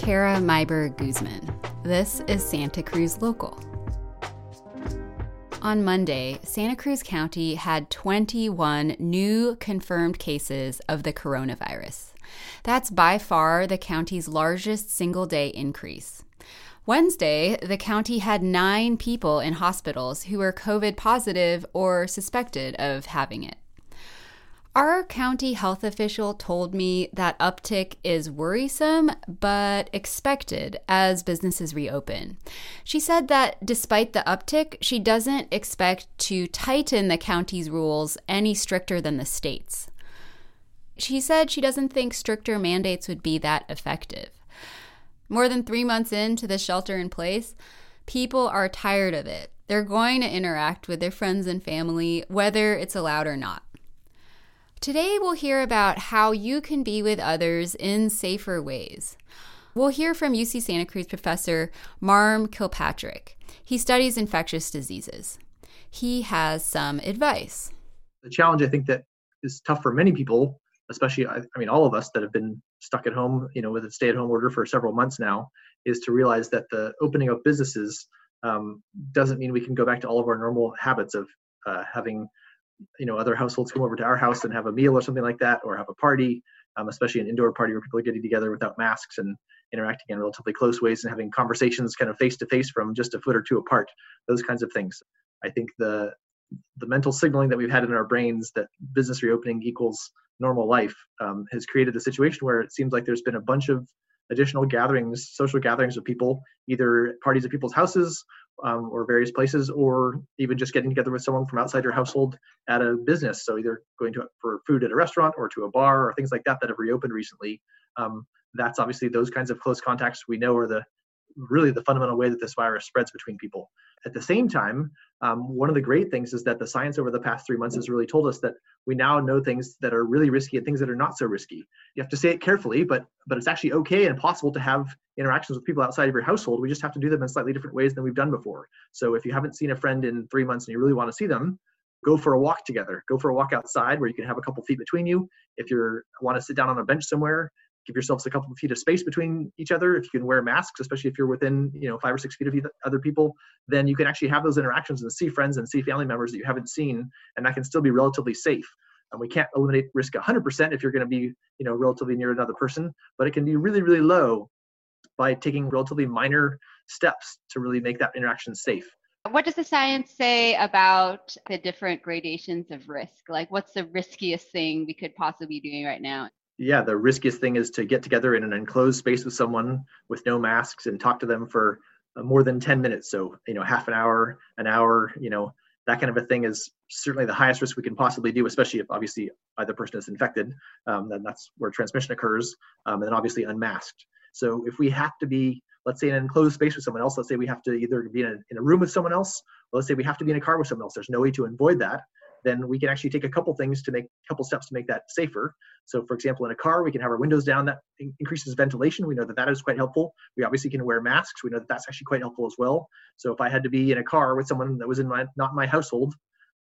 Kara Meyberg Guzman. This is Santa Cruz Local. On Monday, Santa Cruz County had 21 new confirmed cases of the coronavirus. That's by far the county's largest single day increase. Wednesday, the county had nine people in hospitals who were COVID positive or suspected of having it. Our county health official told me that uptick is worrisome but expected as businesses reopen. She said that despite the uptick, she doesn't expect to tighten the county's rules any stricter than the state's. She said she doesn't think stricter mandates would be that effective. More than three months into the shelter in place, people are tired of it. They're going to interact with their friends and family, whether it's allowed or not. Today, we'll hear about how you can be with others in safer ways. We'll hear from UC Santa Cruz professor Marm Kilpatrick. He studies infectious diseases. He has some advice. The challenge I think that is tough for many people, especially I, mean all of us that have been stuck at home, you know, with a stay-at-home order for several months now, is to realize that the opening of businesses um, doesn't mean we can go back to all of our normal habits of uh, having you know other households come over to our house and have a meal or something like that or have a party um, especially an indoor party where people are getting together without masks and interacting in relatively close ways and having conversations kind of face to face from just a foot or two apart those kinds of things. I think the the mental signaling that we've had in our brains that business reopening equals normal life um, has created a situation where it seems like there's been a bunch of additional gatherings, social gatherings of people, either parties at people's houses um, or various places, or even just getting together with someone from outside your household at a business. So either going to for food at a restaurant or to a bar or things like that that have reopened recently. Um, that's obviously those kinds of close contacts we know are the really the fundamental way that this virus spreads between people. At the same time, um, one of the great things is that the science over the past three months has really told us that we now know things that are really risky and things that are not so risky. You have to say it carefully, but but it's actually okay and possible to have interactions with people outside of your household. We just have to do them in slightly different ways than we've done before. So if you haven't seen a friend in three months and you really want to see them, go for a walk together. Go for a walk outside where you can have a couple feet between you. If you want to sit down on a bench somewhere, give yourselves a couple of feet of space between each other. If you can wear masks especially if you're within you know five or six feet of other people then you can actually have those interactions and see friends and see family members that you haven't seen and that can still be relatively safe. And we can't eliminate risk 100% if you're going to be you know relatively near another person but it can be really really low by taking relatively minor steps to really make that interaction safe. What does the science say about the different gradations of risk? Like what's the riskiest thing we could possibly be doing right now yeah, the riskiest thing is to get together in an enclosed space with someone with no masks and talk to them for uh, more than 10 minutes. So, you know, half an hour, an hour, you know, that kind of a thing is certainly the highest risk we can possibly do, especially if obviously either person is infected, um, then that's where transmission occurs, um, and then obviously unmasked. So if we have to be, let's say in an enclosed space with someone else, let's say we have to either be in a, in a room with someone else, let's say we have to be in a car with someone else, there's no way to avoid that then we can actually take a couple things to make a couple steps to make that safer. So, for example, in a car, we can have our windows down. That increases ventilation. We know that that is quite helpful. We obviously can wear masks. We know that that's actually quite helpful as well. So, if I had to be in a car with someone that was in my not my household,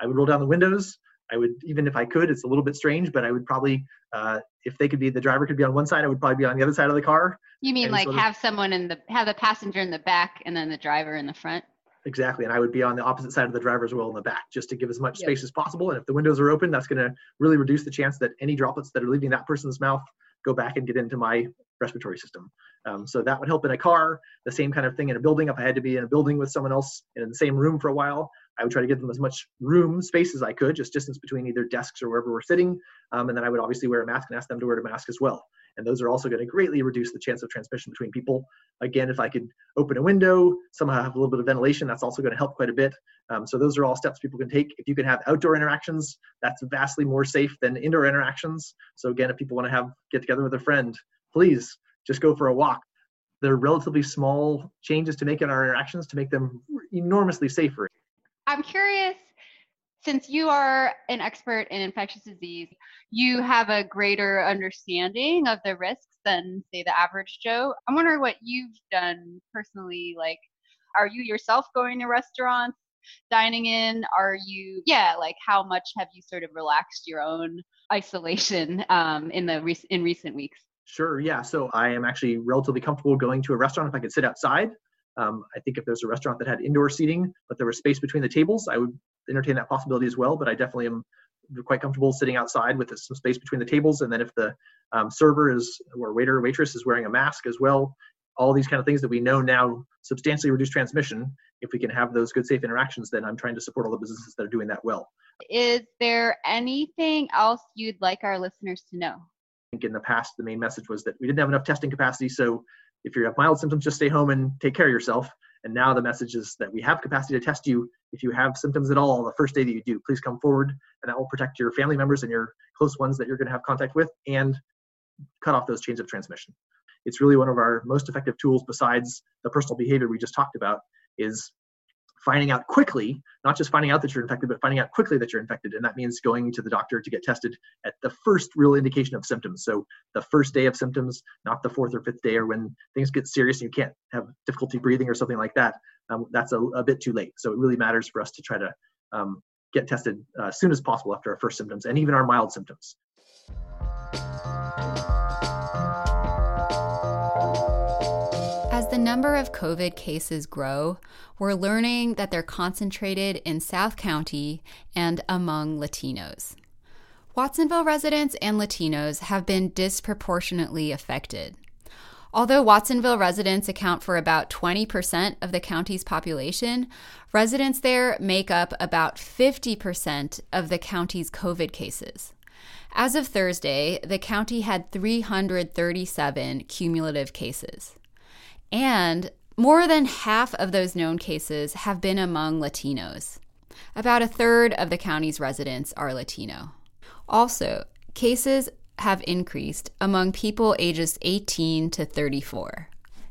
I would roll down the windows. I would even if I could. It's a little bit strange, but I would probably, uh, if they could be the driver could be on one side, I would probably be on the other side of the car. You mean like sort of, have someone in the have the passenger in the back and then the driver in the front? Exactly. And I would be on the opposite side of the driver's wheel in the back just to give as much yep. space as possible. And if the windows are open, that's going to really reduce the chance that any droplets that are leaving that person's mouth go back and get into my respiratory system. Um, so that would help in a car. The same kind of thing in a building. If I had to be in a building with someone else in the same room for a while, I would try to give them as much room, space as I could, just distance between either desks or wherever we're sitting. Um, and then I would obviously wear a mask and ask them to wear a mask as well and those are also going to greatly reduce the chance of transmission between people. Again, if I could open a window, somehow have a little bit of ventilation, that's also going to help quite a bit. Um, so those are all steps people can take. If you can have outdoor interactions, that's vastly more safe than indoor interactions. So again, if people want to have get together with a friend, please just go for a walk. They're relatively small changes to make in our interactions to make them enormously safer. I'm curious since you are an expert in infectious disease, you have a greater understanding of the risks than, say, the average Joe. I'm wondering what you've done personally. Like, are you yourself going to restaurants, dining in? Are you, yeah, like how much have you sort of relaxed your own isolation um, in the in recent weeks? Sure. Yeah. So I am actually relatively comfortable going to a restaurant if I could sit outside. Um, I think if there's a restaurant that had indoor seating, but there was space between the tables, I would entertain that possibility as well. But I definitely am quite comfortable sitting outside with some space between the tables. And then if the um, server is or waiter or waitress is wearing a mask as well, all these kind of things that we know now substantially reduce transmission. If we can have those good, safe interactions, then I'm trying to support all the businesses that are doing that well. Is there anything else you'd like our listeners to know? Think in the past, the main message was that we didn't have enough testing capacity. So if you have mild symptoms, just stay home and take care of yourself. And now the message is that we have capacity to test you. If you have symptoms at all the first day that you do, please come forward and that will protect your family members and your close ones that you're going to have contact with and cut off those chains of transmission. It's really one of our most effective tools besides the personal behavior we just talked about is finding out quickly, not just finding out that you're infected, but finding out quickly that you're infected. And that means going to the doctor to get tested at the first real indication of symptoms. So the first day of symptoms, not the fourth or fifth day, or when things get serious and you can't have difficulty breathing or something like that. Um, that's a, a, bit too late. So it really matters for us to try to um, get tested uh, as soon as possible after our first symptoms and even our mild symptoms. As the number of COVID cases grow, we're learning that they're concentrated in South County and among Latinos. Watsonville residents and Latinos have been disproportionately affected. Although Watsonville residents account for about 20% of the county's population, residents there make up about 50% of the county's COVID cases. As of Thursday, the county had 337 cumulative cases. And more than half of those known cases have been among Latinos. About a third of the county's residents are Latino. Also, cases have increased among people ages 18 to 34.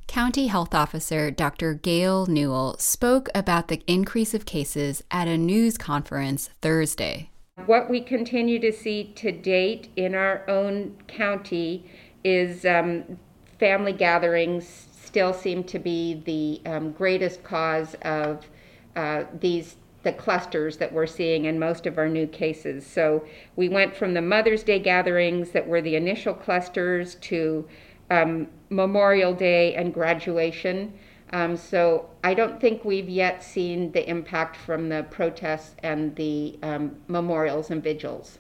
County Health Officer Dr. Gail Newel spoke about the increase of cases at a news conference Thursday. What we continue to see to date in our own county is um, family gatherings still seem to be the um, greatest cause of uh, these the clusters that we're seeing in most of our new cases. So we went from the Mother's Day gatherings that were the initial clusters to um, Memorial Day and graduation. Um, so I don't think we've yet seen the impact from the protests and the um, memorials and vigils.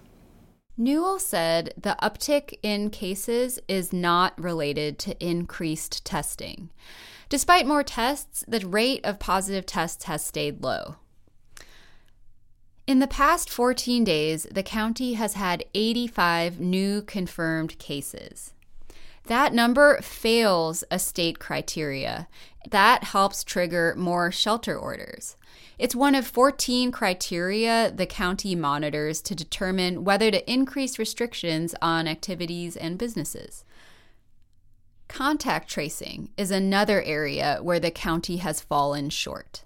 Newel said the uptick in cases is not related to increased testing. Despite more tests, the rate of positive tests has stayed low. In the past 14 days, the county has had 85 new confirmed cases. That number fails a state criteria. That helps trigger more shelter orders. It's one of 14 criteria the county monitors to determine whether to increase restrictions on activities and businesses. Contact tracing is another area where the county has fallen short.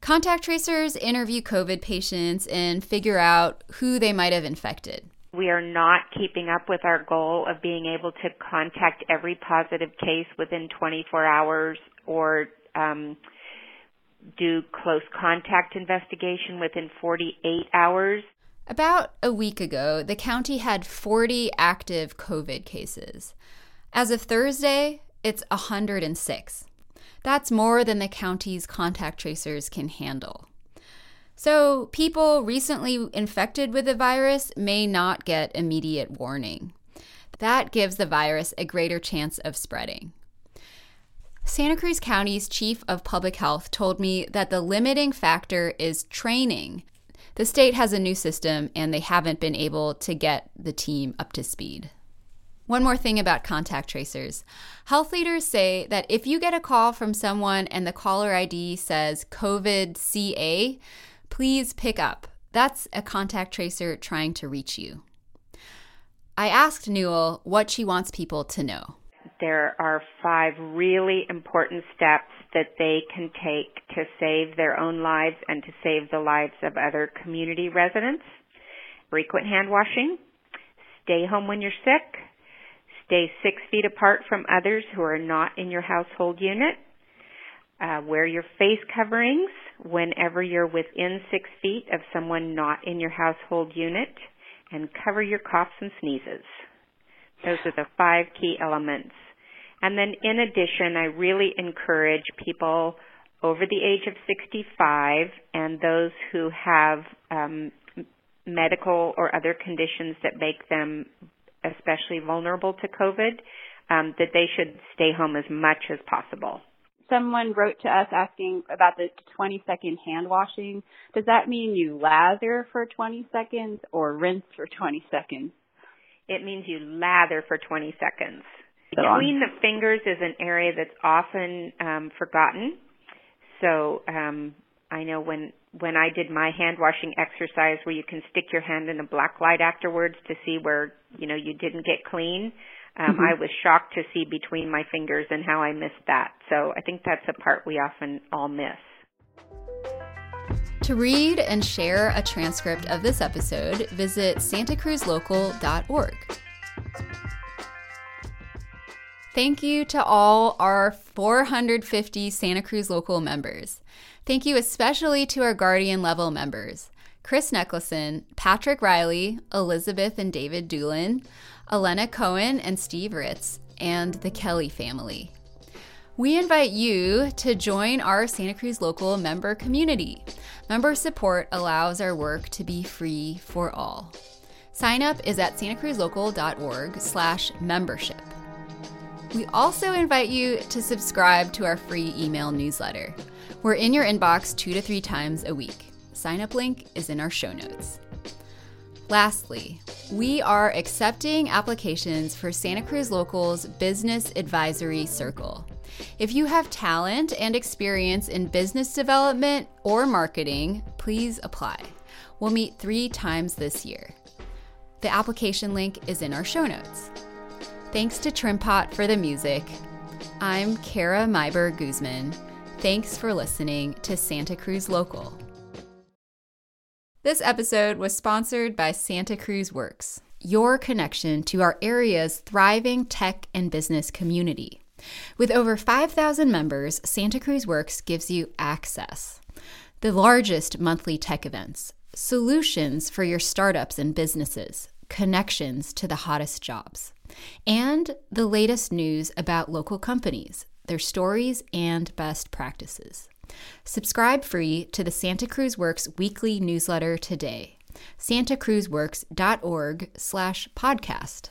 Contact tracers interview COVID patients and figure out who they might have infected. We are not keeping up with our goal of being able to contact every positive case within 24 hours or um, do close contact investigation within 48 hours. About a week ago, the county had 40 active COVID cases. As of Thursday, it's 106. That's more than the county's contact tracers can handle. So, people recently infected with the virus may not get immediate warning. That gives the virus a greater chance of spreading. Santa Cruz County's chief of public health told me that the limiting factor is training. The state has a new system and they haven't been able to get the team up to speed. One more thing about contact tracers. Health leaders say that if you get a call from someone and the caller ID says COVID CA, please pick up. That's a contact tracer trying to reach you. I asked Newel what she wants people to know there are five really important steps that they can take to save their own lives and to save the lives of other community residents. Frequent hand washing, stay home when you're sick, stay six feet apart from others who are not in your household unit, uh, wear your face coverings whenever you're within six feet of someone not in your household unit, and cover your coughs and sneezes. Those are the five key elements. And then in addition, I really encourage people over the age of 65 and those who have um, medical or other conditions that make them especially vulnerable to COVID, um, that they should stay home as much as possible. Someone wrote to us asking about the 20 second hand washing. Does that mean you lather for 20 seconds or rinse for 20 seconds? It means you lather for 20 seconds. Between the fingers is an area that's often um, forgotten. So um, I know when when I did my hand washing exercise where you can stick your hand in a black light afterwards to see where you know you didn't get clean. Um, mm-hmm. I was shocked to see between my fingers and how I missed that. So I think that's a part we often all miss. To read and share a transcript of this episode, visit santacruzlocal.org. Thank you to all our 450 Santa Cruz local members. Thank you especially to our Guardian level members Chris Necklason, Patrick Riley, Elizabeth and David Doolin, Elena Cohen and Steve Ritz, and the Kelly family. We invite you to join our Santa Cruz local member community. Member support allows our work to be free for all. Sign up is at santacruzlocal.org slash membership. We also invite you to subscribe to our free email newsletter. We're in your inbox two to three times a week. Sign up link is in our show notes. Lastly, we are accepting applications for Santa Cruz Local's Business Advisory Circle. If you have talent and experience in business development or marketing, please apply. We'll meet three times this year. The application link is in our show notes. Thanks to Trimpot for the music. I'm Kara Meyberg Guzman. Thanks for listening to Santa Cruz Local. This episode was sponsored by Santa Cruz Works, your connection to our area's thriving tech and business community. With over 5,000 members, Santa Cruz Works gives you access. The largest monthly tech events, solutions for your startups and businesses, connections to the hottest jobs and the latest news about local companies, their stories, and best practices. Subscribe free to the Santa Cruz Works weekly newsletter today. santacruzworks.org slash podcast.